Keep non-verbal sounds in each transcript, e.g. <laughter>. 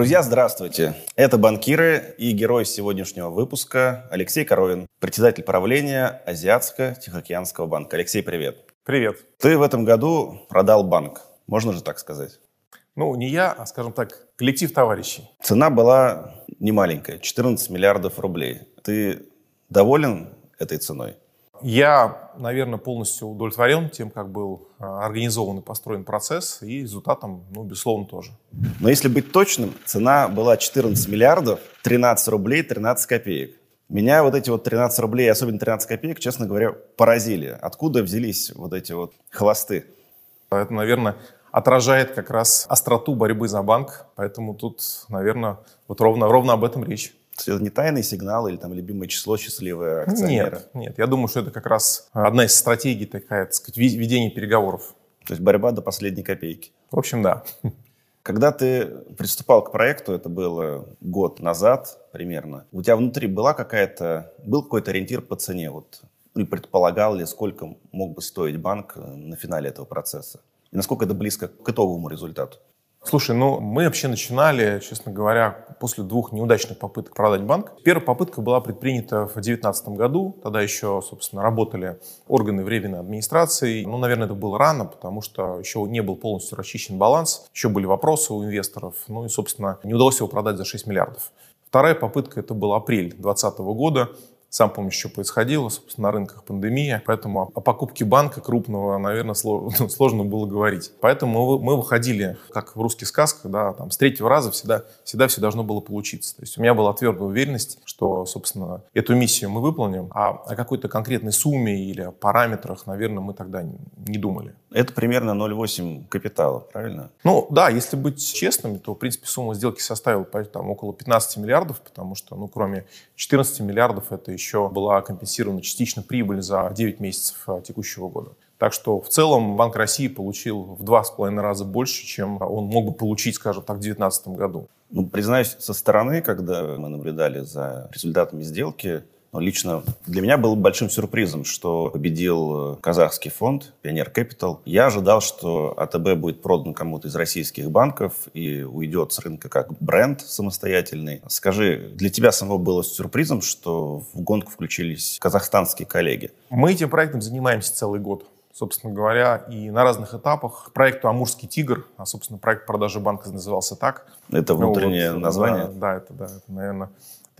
Друзья, здравствуйте. Это банкиры и герой сегодняшнего выпуска Алексей Коровин, председатель правления Азиатско-Тихоокеанского банка. Алексей, привет. Привет. Ты в этом году продал банк, можно же так сказать? Ну, не я, а, скажем так, коллектив товарищей. Цена была немаленькая, 14 миллиардов рублей. Ты доволен этой ценой? Я, наверное, полностью удовлетворен тем, как был а, организован и построен процесс, и результатом, ну, безусловно, тоже. Но если быть точным, цена была 14 миллиардов, 13 рублей 13 копеек. Меня вот эти вот 13 рублей, особенно 13 копеек, честно говоря, поразили. Откуда взялись вот эти вот хвосты? Это, наверное, отражает как раз остроту борьбы за банк, поэтому тут, наверное, вот ровно, ровно об этом речь это не тайный сигнал или там любимое число счастливое акционера? Нет, нет. Я думаю, что это как раз одна из стратегий, такая, так сказать, ведения переговоров. То есть борьба до последней копейки. В общем, да. Когда ты приступал к проекту, это было год назад примерно, у тебя внутри была какая-то, был какой-то ориентир по цене? Вот, и предполагал ли, сколько мог бы стоить банк на финале этого процесса? И насколько это близко к итоговому результату? Слушай, ну мы вообще начинали, честно говоря, после двух неудачных попыток продать банк. Первая попытка была предпринята в 2019 году. Тогда еще, собственно, работали органы временной администрации. Ну, наверное, это было рано, потому что еще не был полностью расчищен баланс. Еще были вопросы у инвесторов. Ну и, собственно, не удалось его продать за 6 миллиардов. Вторая попытка, это был апрель 2020 года. Сам помню, что происходило, собственно, на рынках пандемия, поэтому о покупке банка крупного, наверное, <laughs> сложно было говорить. Поэтому мы выходили, как в русских сказках, да, там, с третьего раза всегда, всегда все должно было получиться. То есть у меня была твердая уверенность, что, собственно, эту миссию мы выполним, а о какой-то конкретной сумме или параметрах, наверное, мы тогда не думали. Это примерно 0,8 капитала, правильно? Ну, да, если быть честными, то, в принципе, сумма сделки составила там, около 15 миллиардов, потому что, ну, кроме 14 миллиардов, это еще была компенсирована частично прибыль за 9 месяцев а, текущего года. Так что в целом Банк России получил в два с половиной раза больше, чем он мог бы получить, скажем так, в 2019 году. Ну, признаюсь, со стороны, когда мы наблюдали за результатами сделки, но лично для меня был большим сюрпризом, что победил э, казахский фонд Пионер Capital. Я ожидал, что АТБ будет продан кому-то из российских банков и уйдет с рынка как бренд самостоятельный. Скажи, для тебя самого было сюрпризом, что в гонку включились казахстанские коллеги? Мы этим проектом занимаемся целый год собственно говоря, и на разных этапах. К проекту «Амурский тигр», а, собственно, проект продажи банка назывался так. Это внутреннее вот, название? Да, да, это, да, это, наверное,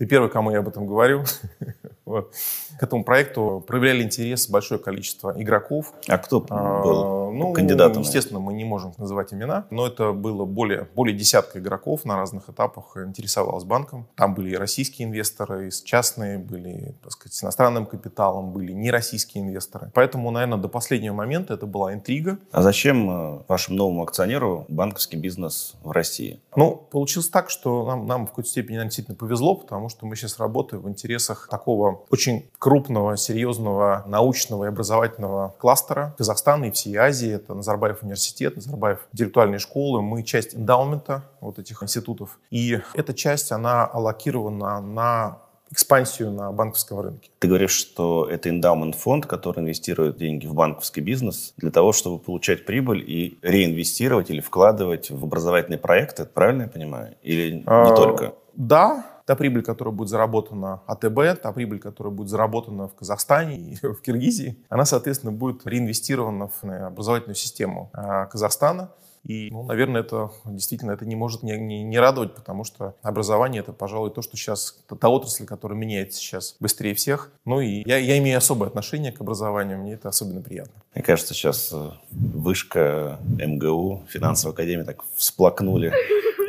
ты первый, кому я об этом говорю. <laughs> вот. К этому проекту проявляли интерес большое количество игроков. А кто а, был ну, кандидатом? Естественно, мы не можем называть имена, но это было более, более десятка игроков на разных этапах интересовалось банком. Там были и российские инвесторы, и частные, были, так сказать, с иностранным капиталом, были нероссийские инвесторы. Поэтому, наверное, до последнего момента это была интрига. А зачем э, вашему новому акционеру банковский бизнес в России? Ну, получилось так, что нам, нам в какой-то степени наверное, действительно повезло, потому что мы сейчас работаем в интересах такого очень крупного, серьезного научного и образовательного кластера Казахстана и всей Азии. Это Назарбаев университет, Назарбаев интеллектуальные школы. Мы часть эндаумента вот этих институтов. И эта часть, она аллокирована на экспансию на банковском рынке. Ты говоришь, что это эндаумент фонд, который инвестирует деньги в банковский бизнес для того, чтобы получать прибыль и реинвестировать или вкладывать в образовательные проекты. правильно я понимаю? Или не а, только? Да, та прибыль, которая будет заработана АТБ, та прибыль, которая будет заработана в Казахстане и <laughs> в Киргизии, она, соответственно, будет реинвестирована в образовательную систему а, Казахстана. И, ну, наверное, это действительно это не может не, не, не радовать, потому что образование это, пожалуй, то, что сейчас, та отрасль, которая меняется сейчас быстрее всех. Ну и я, я имею особое отношение к образованию, мне это особенно приятно. Мне кажется, сейчас э, вышка МГУ, финансовая академия так всплакнули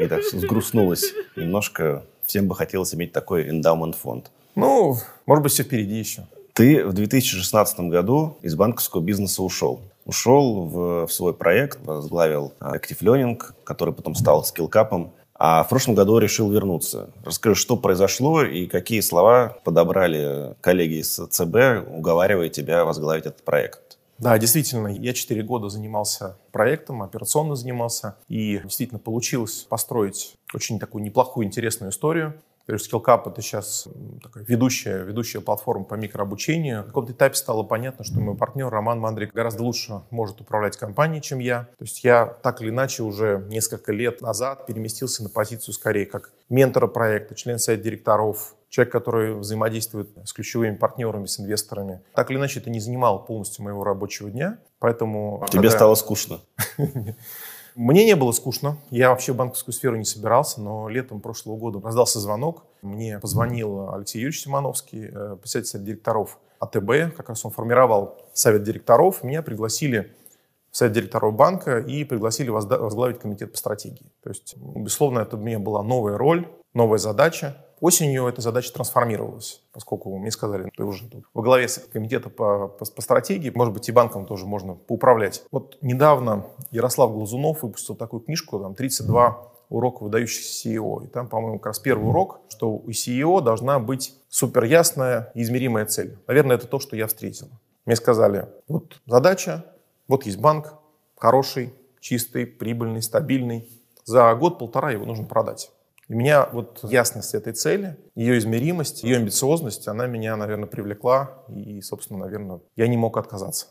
и так сгрустнулась немножко. Всем бы хотелось иметь такой эндаумент фонд. Ну, может быть, все впереди еще. Ты в 2016 году из банковского бизнеса ушел. Ушел в, в свой проект, возглавил Active Learning, который потом стал скиллкапом. А в прошлом году решил вернуться. Расскажи, что произошло и какие слова подобрали коллеги из ЦБ, уговаривая тебя возглавить этот проект? Да, действительно, я 4 года занимался проектом, операционно занимался, и действительно получилось построить очень такую неплохую, интересную историю. То есть SkillCap — это сейчас такая ведущая, ведущая платформа по микрообучению. На каком-то этапе стало понятно, что мой партнер Роман Мандрик гораздо лучше может управлять компанией, чем я. То есть я так или иначе уже несколько лет назад переместился на позицию скорее как ментора проекта, член совета директоров, человек, который взаимодействует с ключевыми партнерами, с инвесторами. Так или иначе, это не занимало полностью моего рабочего дня, поэтому... Тебе когда... стало скучно? <laughs> Мне не было скучно. Я вообще в банковскую сферу не собирался, но летом прошлого года раздался звонок. Мне позвонил Алексей Юрьевич Симоновский, э, председатель директоров АТБ. Как раз он формировал совет директоров. Меня пригласили в совет директоров банка и пригласили возглавить комитет по стратегии. То есть, безусловно, это для меня была новая роль, новая задача. Осенью эта задача трансформировалась, поскольку мне сказали, ты уже тут во главе комитета по, по, по стратегии, может быть, и банком тоже можно поуправлять. Вот недавно Ярослав Глазунов выпустил такую книжку, там, 32 урока выдающихся CEO. И там, по-моему, как раз первый урок, что у CEO должна быть супер ясная и измеримая цель. Наверное, это то, что я встретил. Мне сказали, вот задача, вот есть банк, хороший, чистый, прибыльный, стабильный. За год-полтора его нужно продать. И меня вот ясность этой цели, ее измеримость, ее амбициозность, она меня, наверное, привлекла. И, собственно, наверное, я не мог отказаться.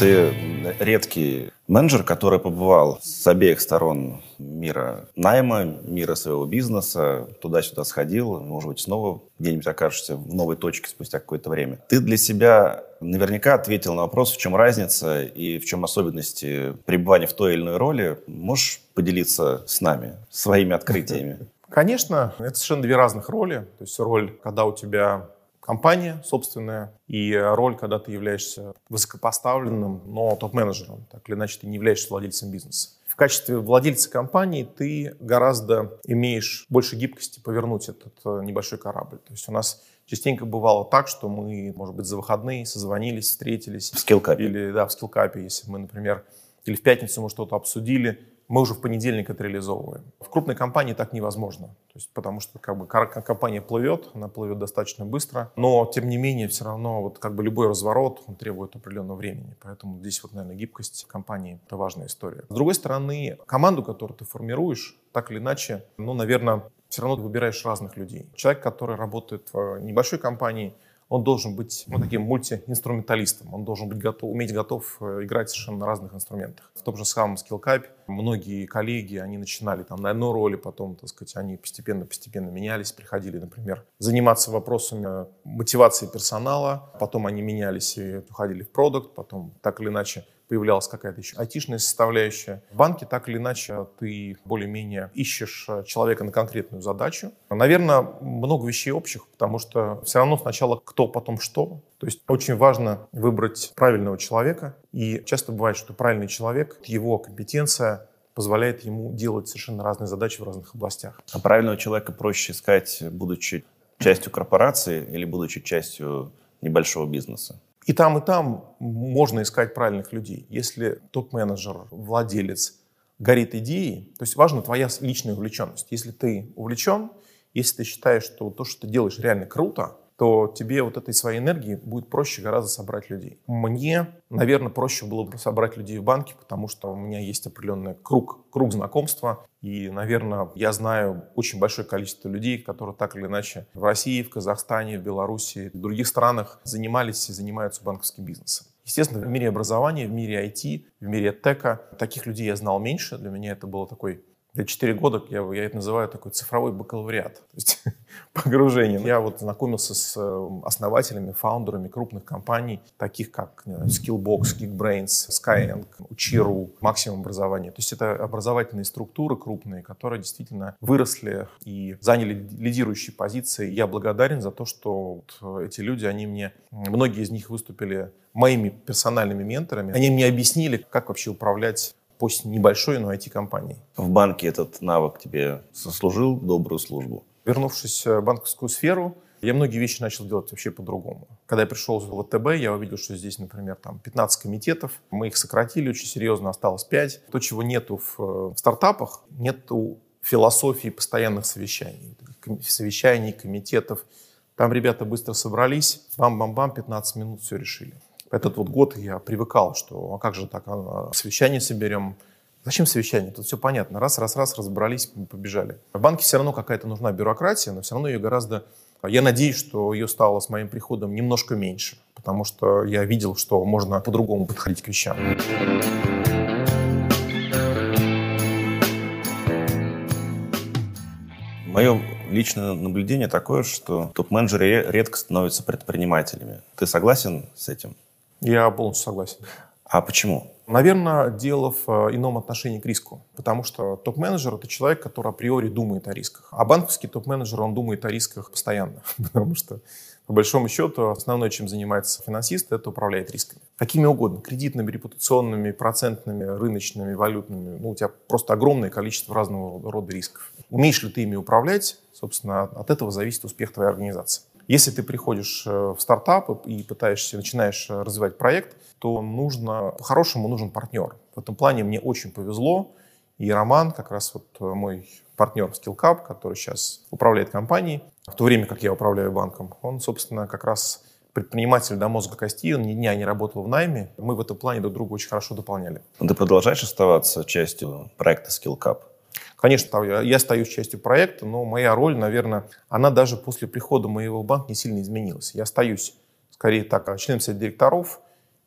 Ты редкий менеджер, который побывал с обеих сторон мира найма, мира своего бизнеса, туда-сюда сходил, может быть, снова где-нибудь окажешься в новой точке спустя какое-то время. Ты для себя наверняка ответил на вопрос, в чем разница и в чем особенности пребывания в той или иной роли. Можешь поделиться с нами своими открытиями? <laughs> Конечно, это совершенно две разных роли. То есть роль, когда у тебя компания собственная, и роль, когда ты являешься высокопоставленным, но топ-менеджером. Так или иначе, ты не являешься владельцем бизнеса. В качестве владельца компании ты гораздо имеешь больше гибкости повернуть этот э, небольшой корабль. То есть у нас частенько бывало так, что мы, может быть, за выходные созвонились, встретились. В скиллкапе. Или, да, в скиллкапе, если мы, например, или в пятницу мы что-то обсудили, мы уже в понедельник это реализовываем. В крупной компании так невозможно, то есть, потому что как бы компания плывет, она плывет достаточно быстро, но тем не менее все равно вот как бы любой разворот он требует определенного времени, поэтому здесь вот, наверное, гибкость компании — это важная история. С другой стороны, команду, которую ты формируешь, так или иначе, ну, наверное, все равно ты выбираешь разных людей. Человек, который работает в небольшой компании — он должен быть ну, таким мультиинструменталистом, он должен быть готов, уметь готов э, играть совершенно на разных инструментах. В том же самом SkillCap многие коллеги, они начинали там на одной роли, потом, так сказать, они постепенно-постепенно менялись, приходили, например, заниматься вопросами мотивации персонала, потом они менялись и уходили в продукт, потом так или иначе появлялась какая-то еще айтишная составляющая. В банке так или иначе ты более-менее ищешь э, человека на конкретную задачу. Наверное, много вещей общих, потому что все равно сначала кто, потом что. То есть очень важно выбрать правильного человека. И часто бывает, что правильный человек, его компетенция позволяет ему делать совершенно разные задачи в разных областях. А правильного человека проще искать, будучи частью корпорации или будучи частью небольшого бизнеса? И там, и там можно искать правильных людей. Если топ-менеджер, владелец горит идеей, то есть важна твоя личная увлеченность. Если ты увлечен, если ты считаешь, что то, что ты делаешь, реально круто, то тебе вот этой своей энергии будет проще гораздо собрать людей. Мне, наверное, проще было бы собрать людей в банке, потому что у меня есть определенный круг, круг знакомства. И, наверное, я знаю очень большое количество людей, которые так или иначе в России, в Казахстане, в Беларуси, в других странах занимались и занимаются банковским бизнесом. Естественно, в мире образования, в мире IT, в мире тека таких людей я знал меньше. Для меня это было такой за 4 года я, я это называю такой цифровой бакалавриат, то есть <laughs> погружение. Я вот знакомился с э, основателями, фаундерами крупных компаний, таких как знаю, Skillbox, Geekbrains, Skyeng, Учиру, Максимум образования. То есть это образовательные структуры крупные, которые действительно выросли и заняли лидирующие позиции. Я благодарен за то, что вот эти люди, они мне, многие из них выступили моими персональными менторами. Они мне объяснили, как вообще управлять пусть небольшой, но IT-компании. В банке этот навык тебе сослужил добрую службу? Вернувшись в банковскую сферу, я многие вещи начал делать вообще по-другому. Когда я пришел в ВТБ, я увидел, что здесь, например, там 15 комитетов. Мы их сократили очень серьезно, осталось 5. То, чего нету в, в стартапах, нету философии постоянных совещаний. Совещаний, комитетов. Там ребята быстро собрались, бам-бам-бам, 15 минут все решили этот вот год я привыкал, что а как же так, а, совещание соберем, Зачем совещание? Тут все понятно. Раз, раз, раз, разобрались, побежали. В банке все равно какая-то нужна бюрократия, но все равно ее гораздо... Я надеюсь, что ее стало с моим приходом немножко меньше, потому что я видел, что можно по-другому подходить к вещам. Мое личное наблюдение такое, что топ-менеджеры редко становятся предпринимателями. Ты согласен с этим? Я полностью согласен. А почему? Наверное, дело в э, ином отношении к риску. Потому что топ-менеджер — это человек, который априори думает о рисках. А банковский топ-менеджер, он думает о рисках постоянно. <laughs> Потому что, по большому счету, основное, чем занимается финансист, это управляет рисками. Какими угодно. Кредитными, репутационными, процентными, рыночными, валютными. Ну, у тебя просто огромное количество разного рода рисков. Умеешь ли ты ими управлять, собственно, от этого зависит успех твоей организации. Если ты приходишь э, в стартап и пытаешься, начинаешь э, развивать проект, то нужно, по-хорошему нужен партнер. В этом плане мне очень повезло. И Роман, как раз вот э, мой партнер в SkillCup, который сейчас управляет компанией, в то время как я управляю банком, он, собственно, как раз предприниматель до мозга кости, он ни дня не работал в найме. Мы в этом плане друг друга очень хорошо дополняли. Ты продолжаешь оставаться частью проекта SkillCup? Конечно, я остаюсь частью проекта, но моя роль, наверное, она даже после прихода моего в банк не сильно изменилась. Я остаюсь, скорее так, членом совета директоров.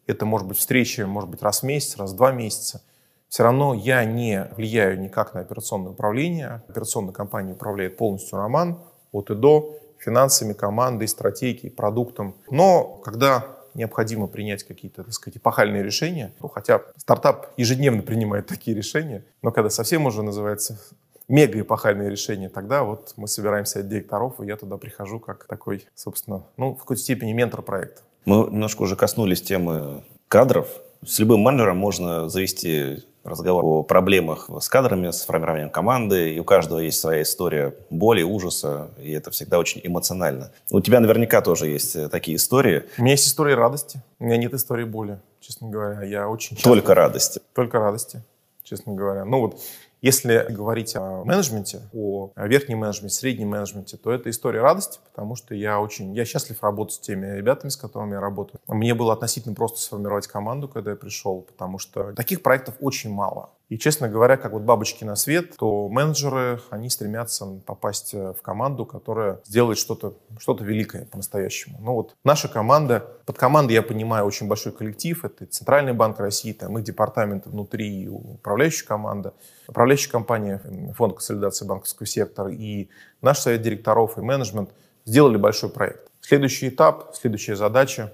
Это может быть встречи, может быть, раз в месяц, раз в два месяца. Все равно я не влияю никак на операционное управление. Операционная компания управляет полностью Роман от и до, финансами, командой, стратегией, продуктом. Но когда необходимо принять какие-то, так сказать, эпохальные решения. Ну, хотя стартап ежедневно принимает такие решения, но когда совсем уже называется мега эпохальные решения, тогда вот мы собираемся от директоров, и я туда прихожу как такой, собственно, ну, в какой-то степени ментор проекта. Мы немножко уже коснулись темы кадров. С любым менеджером можно завести разговор о проблемах с кадрами, с формированием команды, и у каждого есть своя история боли, ужаса, и это всегда очень эмоционально. У тебя наверняка тоже есть э, такие истории. У меня есть история радости, у меня нет истории боли, честно говоря. Я очень Только радости. Только радости, честно говоря. Ну вот если говорить о менеджменте, о верхнем менеджменте, среднем менеджменте, то это история радости, потому что я очень, я счастлив работать с теми ребятами, с которыми я работаю. Мне было относительно просто сформировать команду, когда я пришел, потому что таких проектов очень мало. И, честно говоря, как вот бабочки на свет, то менеджеры, они стремятся попасть э, в команду, которая сделает что-то что великое по-настоящему. Ну вот наша команда, под командой я понимаю очень большой коллектив, это Центральный банк России, там их департаменты внутри, управляющая команда, управляющая компания, фонд консолидации банковского сектора и наш совет директоров и менеджмент сделали большой проект. Следующий этап, следующая задача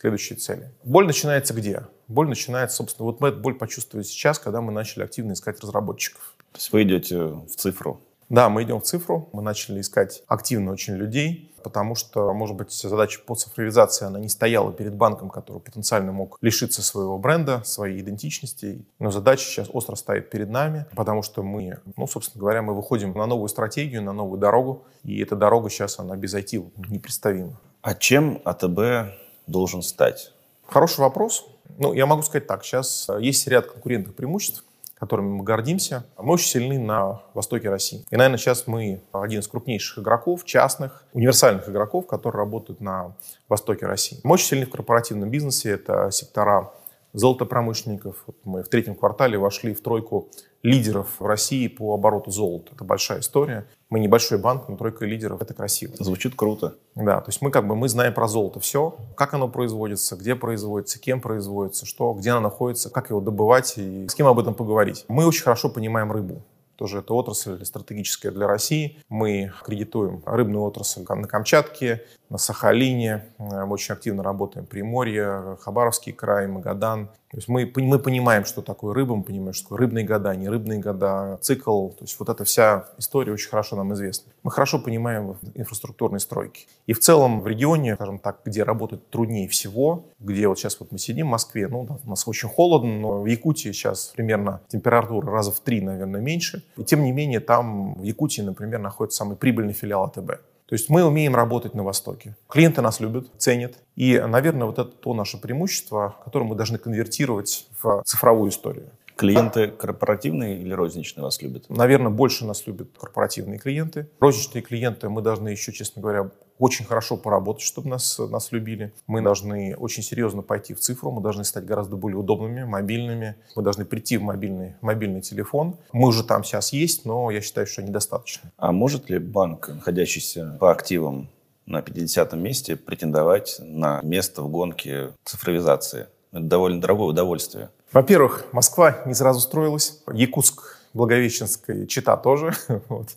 следующие цели. Боль начинается где? Боль начинается, собственно, вот мы эту боль почувствовали сейчас, когда мы начали активно искать разработчиков. То есть вы идете в цифру? Да, мы идем в цифру. Мы начали искать активно очень людей, потому что, может быть, задача по цифровизации, она не стояла перед банком, который потенциально мог лишиться своего бренда, своей идентичности. Но задача сейчас остро стоит перед нами, потому что мы, ну, собственно говоря, мы выходим на новую стратегию, на новую дорогу, и эта дорога сейчас, она без IT непредставима. А чем АТБ должен стать? Хороший вопрос. Ну, я могу сказать так. Сейчас э, есть ряд конкурентных преимуществ, которыми мы гордимся. Мы очень сильны на востоке России. И, наверное, сейчас мы один из крупнейших игроков, частных, универсальных игроков, которые работают на востоке России. Мы очень сильны в корпоративном бизнесе. Это сектора золотопромышленников. Мы в третьем квартале вошли в тройку лидеров в России по обороту золота. Это большая история. Мы небольшой банк, но тройка лидеров. Это красиво. Звучит круто. Да, то есть мы как бы мы знаем про золото все, как оно производится, где производится, кем производится, что, где оно находится, как его добывать и с кем об этом поговорить. Мы очень хорошо понимаем рыбу. Тоже это отрасль стратегическая для России. Мы кредитуем рыбную отрасль на Камчатке, на Сахалине. Мы очень активно работаем в Приморье, Хабаровский край, Магадан. То есть мы, мы понимаем, что такое рыба, мы понимаем, что такое рыбные года, не рыбные года, цикл. То есть вот эта вся история очень хорошо нам известна. Мы хорошо понимаем инфраструктурные стройки. И в целом в регионе, скажем так, где работать труднее всего, где вот сейчас вот мы сидим в Москве, ну, у нас очень холодно, но в Якутии сейчас примерно температура раза в три, наверное, меньше. И тем не менее там в Якутии, например, находится самый прибыльный филиал АТБ. То есть мы умеем работать на Востоке. Клиенты нас любят, ценят. И, наверное, вот это то наше преимущество, которое мы должны конвертировать в цифровую историю. Клиенты корпоративные или розничные вас любят? Наверное, больше нас любят корпоративные клиенты. Розничные клиенты мы должны еще, честно говоря, очень хорошо поработать, чтобы нас, нас любили. Мы должны очень серьезно пойти в цифру, мы должны стать гораздо более удобными, мобильными. Мы должны прийти в мобильный, мобильный телефон. Мы уже там сейчас есть, но я считаю, что недостаточно. А может ли банк, находящийся по активам на 50 месте, претендовать на место в гонке цифровизации? Это довольно дорогое удовольствие. Во-первых, Москва не сразу строилась, Якутск, Благовещенская, Чита тоже. <laughs> Вот.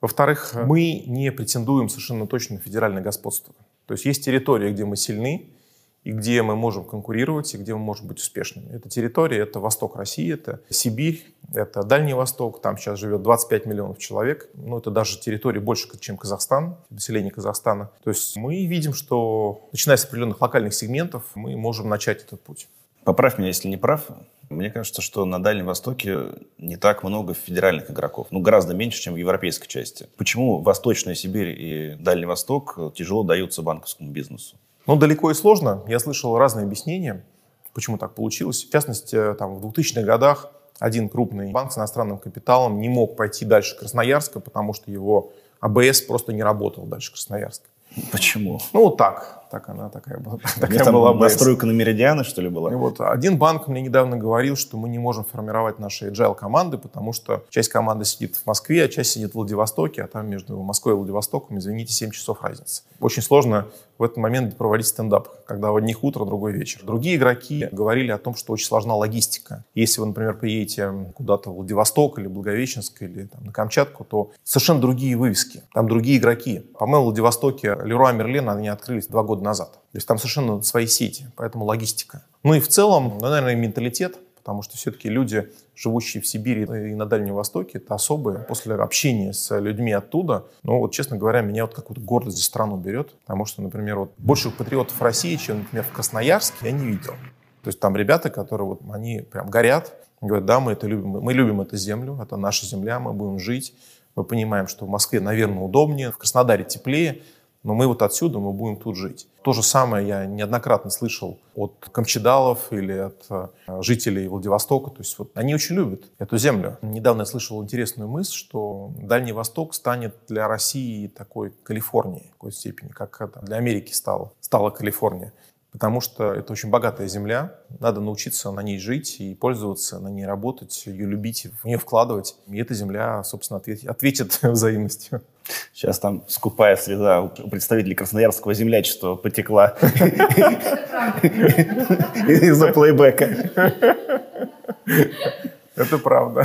Во-вторых, мы не претендуем совершенно точно на федеральное господство. То есть есть территория, где мы сильны, и где мы можем конкурировать, и где мы можем быть успешными. Эта территория — это восток России, это Сибирь, это Дальний Восток, там сейчас живет 25 миллионов человек. Ну, это даже территория больше, чем Казахстан, население Казахстана. То есть мы видим, что, начиная с определенных локальных сегментов, мы можем начать этот путь. Поправь меня, если не прав. Мне кажется, что на Дальнем Востоке не так много федеральных игроков. Ну, гораздо меньше, чем в европейской части. Почему Восточная Сибирь и Дальний Восток тяжело даются банковскому бизнесу? Ну, далеко и сложно. Я слышал разные объяснения, почему так получилось. В частности, там, в 2000-х годах один крупный банк с иностранным капиталом не мог пойти дальше Красноярска, потому что его АБС просто не работал дальше Красноярска. Почему? Ну, вот так. Так она такая была. Такая там была настройка на Меридианы, что ли, была? И вот один банк мне недавно говорил, что мы не можем формировать наши agile команды, потому что часть команды сидит в Москве, а часть сидит в Владивостоке, а там между Москвой и Владивостоком, извините, 7 часов разницы. Очень сложно в этот момент проводить стендап, когда у одних утро, другой вечер. Другие игроки говорили о том, что очень сложна логистика. Если вы, например, приедете куда-то в Владивосток или Благовещенск или там, на Камчатку, то совершенно другие вывески, там другие игроки. По-моему, в Владивостоке Леруа Мерлен, они открылись два года назад. То есть там совершенно свои сети, поэтому логистика. Ну и в целом, ну, наверное, менталитет, потому что все-таки люди, живущие в Сибири и на Дальнем Востоке, это особые. После общения с людьми оттуда, ну вот, честно говоря, меня вот какую-то гордость за страну берет, потому что, например, вот больше патриотов России, чем, например, в Красноярске, я не видел. То есть там ребята, которые вот, они прям горят, говорят, да, мы это любим, мы любим эту землю, это наша земля, мы будем жить. Мы понимаем, что в Москве, наверное, удобнее, в Краснодаре теплее, но мы вот отсюда, мы будем тут жить. То же самое я неоднократно слышал от камчедалов или от э, жителей Владивостока. То есть вот они очень любят эту землю. Недавно я слышал интересную мысль, что Дальний Восток станет для России такой Калифорнией в какой-то степени, как для Америки стало, стала Калифорния потому что это очень богатая земля, надо научиться на ней жить и пользоваться, на ней работать, ее любить, в нее вкладывать. И эта земля, собственно, ответит, ответит <laughs> взаимностью. Сейчас там скупая среда у представителей красноярского землячества потекла из-за <laughs> плейбека. Это правда.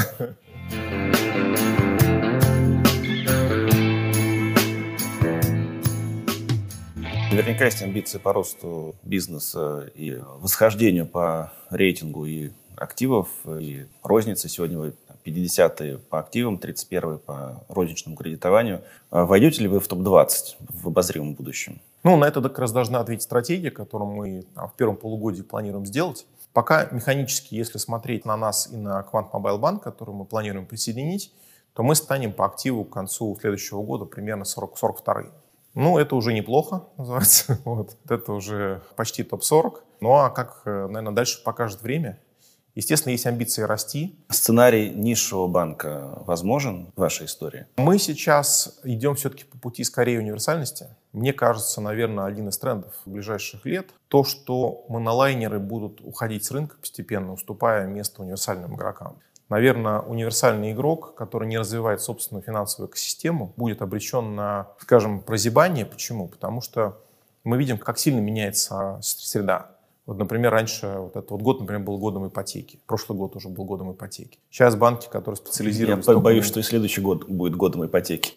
Наверняка есть амбиции по росту бизнеса и восхождению по рейтингу и активов, и розницы. Сегодня вы 50-е по активам, 31-е по розничному кредитованию. А войдете ли вы в топ-20 в обозримом будущем? Ну, на это как раз должна ответить стратегия, которую мы в первом полугодии планируем сделать. Пока механически, если смотреть на нас и на Quant Mobile Bank, который мы планируем присоединить, то мы станем по активу к концу следующего года примерно 40, 42 ну, это уже неплохо, <laughs> называется. Вот. Это уже почти топ-40. Ну, а как, э, наверное, дальше покажет время. Естественно, есть амбиции расти. Сценарий низшего банка возможен в вашей истории? Мы сейчас идем все-таки по пути скорее универсальности. Мне кажется, наверное, один из трендов ближайших лет то, что монолайнеры будут уходить с рынка постепенно, уступая место универсальным игрокам. Наверное, универсальный игрок, который не развивает собственную финансовую экосистему, будет обречен на, скажем, прозябание. Почему? Потому что мы видим, как сильно меняется среда. Вот, например, раньше вот этот вот год, например, был годом ипотеки. Прошлый год уже был годом ипотеки. Сейчас банки, которые специализируются... Я боюсь, что и следующий год будет годом ипотеки.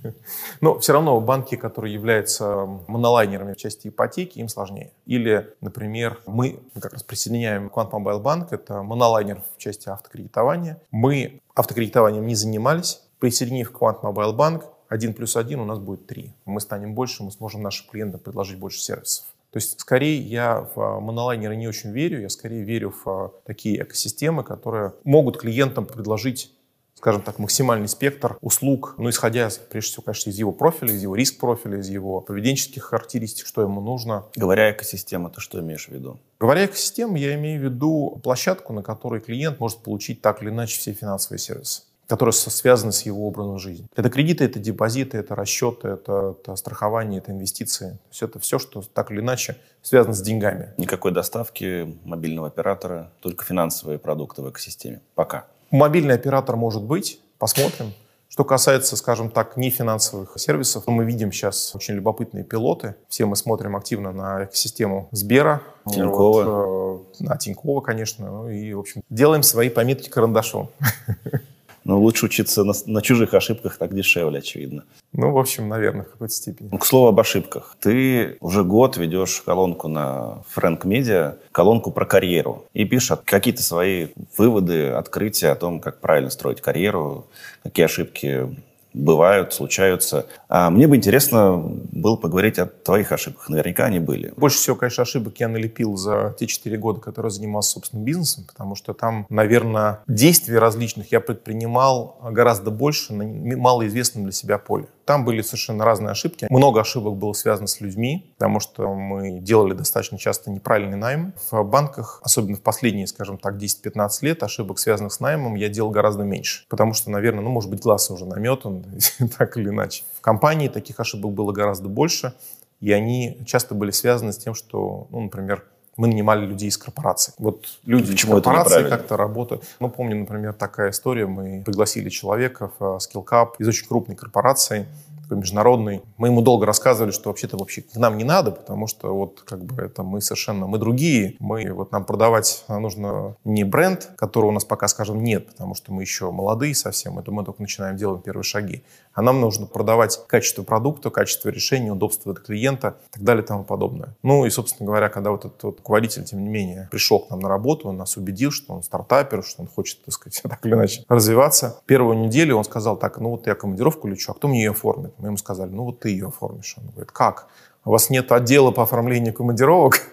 <laughs> Но все равно банки, которые являются монолайнерами в части ипотеки, им сложнее. Или, например, мы как раз присоединяем Quant Mobile Bank, это монолайнер в части автокредитования. Мы автокредитованием не занимались. Присоединив Quant Mobile Bank, один плюс один у нас будет три. Мы станем больше, мы сможем нашим клиентам предложить больше сервисов. То есть, скорее, я в а, монолайнеры не очень верю, я скорее верю в а, такие экосистемы, которые могут клиентам предложить скажем так, максимальный спектр услуг, ну, исходя, прежде всего, конечно, из его профиля, из его риск-профиля, из его поведенческих характеристик, что ему нужно. Говоря экосистема, ты что имеешь в виду? Говоря экосистема, я имею в виду площадку, на которой клиент может получить так или иначе все финансовые сервисы которые связаны с его образом жизни. Это кредиты, это депозиты, это расчеты, это, это страхование, это инвестиции. То есть это все, что так или иначе связано с деньгами. Никакой доставки мобильного оператора, только финансовые продукты в экосистеме. Пока. Мобильный оператор может быть, посмотрим. Что касается, скажем так, нефинансовых сервисов, мы видим сейчас очень любопытные пилоты. Все мы смотрим активно на экосистему Сбера. Тинькова. Вот, э, на Тинькова, конечно. Ну и, в общем, делаем свои пометки карандашом. <laughs> Но лучше учиться на, на чужих ошибках, так дешевле, очевидно. Ну, в общем, наверное, в какой-то степени. Ну, к слову об ошибках. Ты уже год ведешь колонку на Фрэнк Медиа, колонку про карьеру. И пишешь какие-то свои выводы, открытия о том, как правильно строить карьеру, какие ошибки бывают, случаются. А мне бы интересно было поговорить о твоих ошибках. Наверняка они были. Больше всего, конечно, ошибок я налепил за те четыре года, которые занимался собственным бизнесом, потому что там, наверное, действий различных я предпринимал гораздо больше на малоизвестном для себя поле. Там были совершенно разные ошибки. Много ошибок было связано с людьми, потому что мы делали достаточно часто неправильный найм. В банках, особенно в последние, скажем так, 10-15 лет, ошибок, связанных с наймом, я делал гораздо меньше. Потому что, наверное, ну, может быть, глаз уже наметан, <laughs> так или иначе. В компании таких ошибок было гораздо больше, и они часто были связаны с тем, что, ну, например, мы нанимали людей из корпораций. Вот люди Почему из корпорации как-то работают. Ну, помню, например, такая история. Мы пригласили человека в э, SkillCup из очень крупной корпорации такой международный. Мы ему долго рассказывали, что вообще-то вообще к нам не надо, потому что вот как бы это мы совершенно, мы другие. Мы вот нам продавать нужно не бренд, которого у нас пока, скажем, нет, потому что мы еще молодые совсем, это мы только начинаем делать первые шаги. А нам нужно продавать качество продукта, качество решения, удобство для клиента и так далее и тому подобное. Ну и, собственно говоря, когда вот этот вот руководитель, тем не менее, пришел к нам на работу, он нас убедил, что он стартапер, что он хочет, так сказать, <laughs> так или иначе развиваться. Первую неделю он сказал так, ну вот я командировку лечу, а кто мне ее оформит? Мы ему сказали, ну вот ты ее оформишь. Он говорит, как? У вас нет отдела по оформлению командировок? <laughs>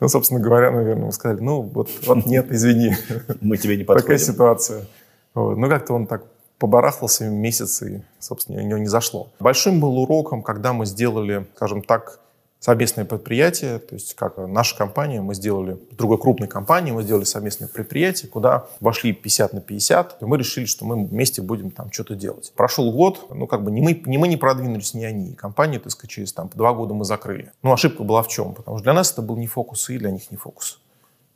Ну, собственно говоря, наверное, мы сказали, ну вот, вот нет, извини. Мы тебе не <laughs> подходим. Такая ситуация. Ну, как-то он так побарахтался месяц и, собственно, у него не зашло. Большим был уроком, когда мы сделали, скажем так, совместное предприятие, то есть как наша компания, мы сделали, другой крупной компанией, мы сделали совместное предприятие, куда вошли 50 на 50, и мы решили, что мы вместе будем там что-то делать. Прошел год, ну как бы не мы, не мы не продвинулись, не они. Компанию, так сказать, через там два года мы закрыли. Ну ошибка была в чем? Потому что для нас это был не фокус, и для них не фокус.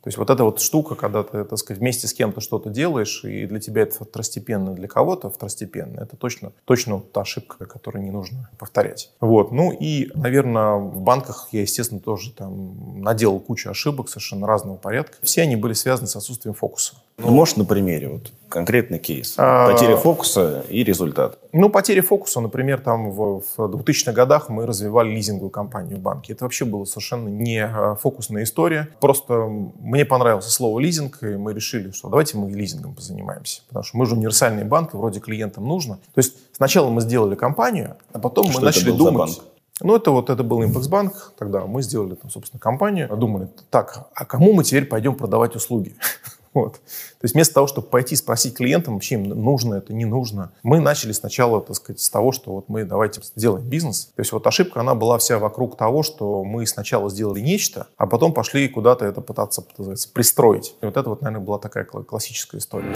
То есть вот эта вот штука, когда ты, так сказать, вместе с кем-то что-то делаешь, и для тебя это второстепенно, для кого-то второстепенно, это точно, точно та ошибка, которую не нужно повторять. Вот. Ну и, наверное, в банках я, естественно, тоже там наделал кучу ошибок совершенно разного порядка. Все они были связаны с отсутствием фокуса. Ну, можешь на примере, вот конкретный кейс? А, потеря фокуса и результат. Ну, потеря фокуса, например, там в, в 2000-х годах мы развивали лизинговую компанию в банке. Это вообще была совершенно не а, фокусная история. Просто мне понравилось слово лизинг, и мы решили, что давайте мы лизингом позанимаемся. Потому что мы же универсальный банк, вроде клиентам нужно. То есть сначала мы сделали компанию, а потом что мы начали думать... Ну, это вот это был Импексбанк. Тогда мы сделали, там, собственно, компанию. Думали, так, а кому мы теперь пойдем продавать услуги? <laughs> Вот. То есть вместо того, чтобы пойти спросить клиентам, вообще им нужно это, не нужно, мы начали сначала, так сказать, с того, что вот мы давайте сделаем бизнес. То есть вот ошибка, она была вся вокруг того, что мы сначала сделали нечто, а потом пошли куда-то это пытаться, сказать, пристроить. И вот это вот, наверное, была такая классическая история.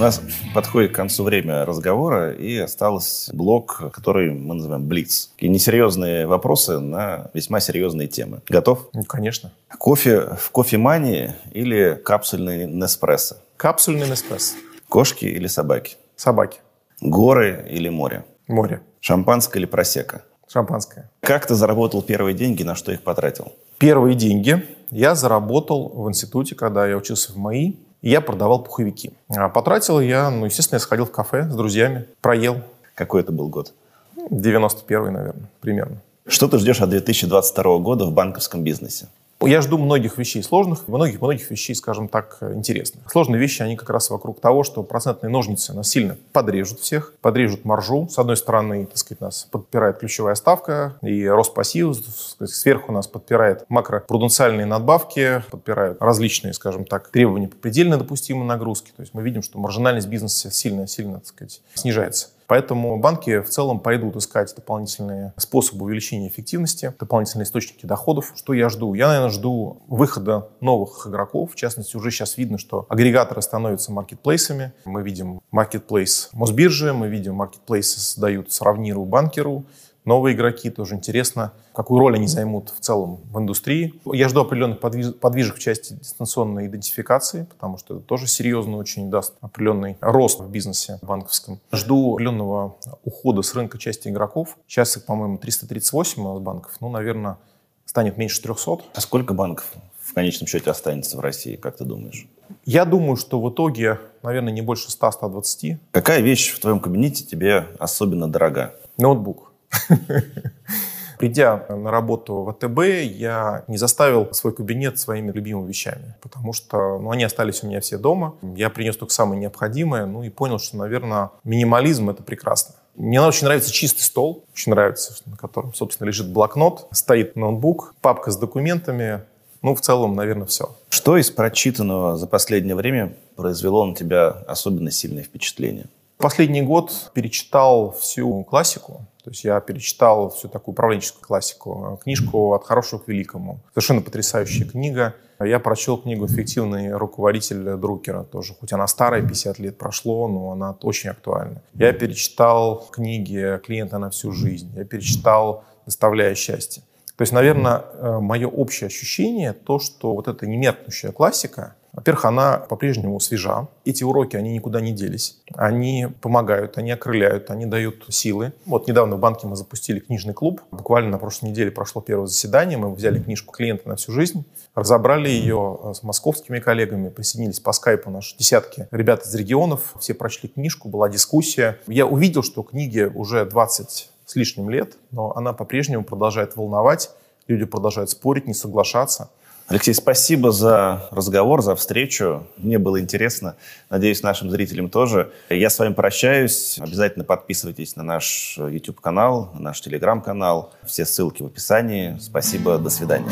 У нас подходит к концу время разговора, и остался блок, который мы называем «Блиц». И несерьезные вопросы на весьма серьезные темы. Готов? Ну, конечно. Кофе в кофемании или капсульный Неспрессо? Капсульный Неспрессо. Кошки или собаки? Собаки. Горы или море? Море. Шампанское или просека? Шампанское. Как ты заработал первые деньги, на что их потратил? Первые деньги я заработал в институте, когда я учился в МАИ я продавал пуховики. А потратил я, ну, естественно, я сходил в кафе с друзьями, проел. Какой это был год? 91 наверное, примерно. Что ты ждешь от 2022 года в банковском бизнесе? Я жду многих вещей сложных, многих-многих вещей, скажем так, интересных. Сложные вещи, они как раз вокруг того, что процентные ножницы нас сильно подрежут всех, подрежут маржу. С одной стороны, так сказать, нас подпирает ключевая ставка и рост пассива, сверху нас подпирает макропруденциальные надбавки, подпирают различные, скажем так, требования по предельно допустимой нагрузке. То есть мы видим, что маржинальность бизнеса сильно-сильно, так сказать, снижается. Поэтому банки в целом пойдут искать дополнительные способы увеличения эффективности, дополнительные источники доходов. Что я жду? Я, наверное, жду выхода новых игроков. В частности, уже сейчас видно, что агрегаторы становятся маркетплейсами. Мы видим маркетплейс Мосбиржи, мы видим маркетплейсы создают сравниру банкеру новые игроки, тоже интересно, какую роль они займут в целом в индустрии. Я жду определенных подвиж подвижек в части дистанционной идентификации, потому что это тоже серьезно очень даст определенный рост в бизнесе банковском. Жду определенного ухода с рынка части игроков. Сейчас их, по-моему, 338 у нас банков. Ну, наверное, станет меньше 300. А сколько банков в конечном счете останется в России, как ты думаешь? Я думаю, что в итоге, наверное, не больше 100-120. Какая вещь в твоем кабинете тебе особенно дорога? Ноутбук. <laughs> Придя на работу в АТБ, я не заставил свой кабинет своими любимыми вещами, потому что ну, они остались у меня все дома. Я принес только самое необходимое, ну и понял, что, наверное, минимализм — это прекрасно. Мне очень нравится чистый стол, очень нравится, на котором, собственно, лежит блокнот, стоит ноутбук, папка с документами. Ну, в целом, наверное, все. Что из прочитанного за последнее время произвело на тебя особенно сильное впечатление? Последний год перечитал всю классику. То есть я перечитал всю такую управленческую классику. Книжку «От хорошего к великому». Совершенно потрясающая книга. Я прочел книгу «Эффективный руководитель Друкера» тоже. Хоть она старая, 50 лет прошло, но она очень актуальна. Я перечитал книги «Клиента на всю жизнь». Я перечитал «Доставляя счастье». То есть, наверное, э, мое общее ощущение то, что вот эта немеркнущая классика, во-первых, она по-прежнему свежа. Эти уроки, они никуда не делись. Они помогают, они окрыляют, они дают силы. Вот недавно в банке мы запустили книжный клуб. Буквально на прошлой неделе прошло первое заседание. Мы взяли книжку «Клиенты на всю жизнь», разобрали ее э, с московскими коллегами, присоединились по скайпу наши десятки ребят из регионов. Все прочли книжку, была дискуссия. Я увидел, что книге уже 20 с лишним лет, но она по-прежнему продолжает волновать. Люди продолжают спорить, не соглашаться. Алексей, спасибо за разговор, за встречу. Мне было интересно. Надеюсь, нашим зрителям тоже. Я с вами прощаюсь. Обязательно подписывайтесь на наш YouTube-канал, на наш Telegram-канал. Все ссылки в описании. Спасибо. До свидания.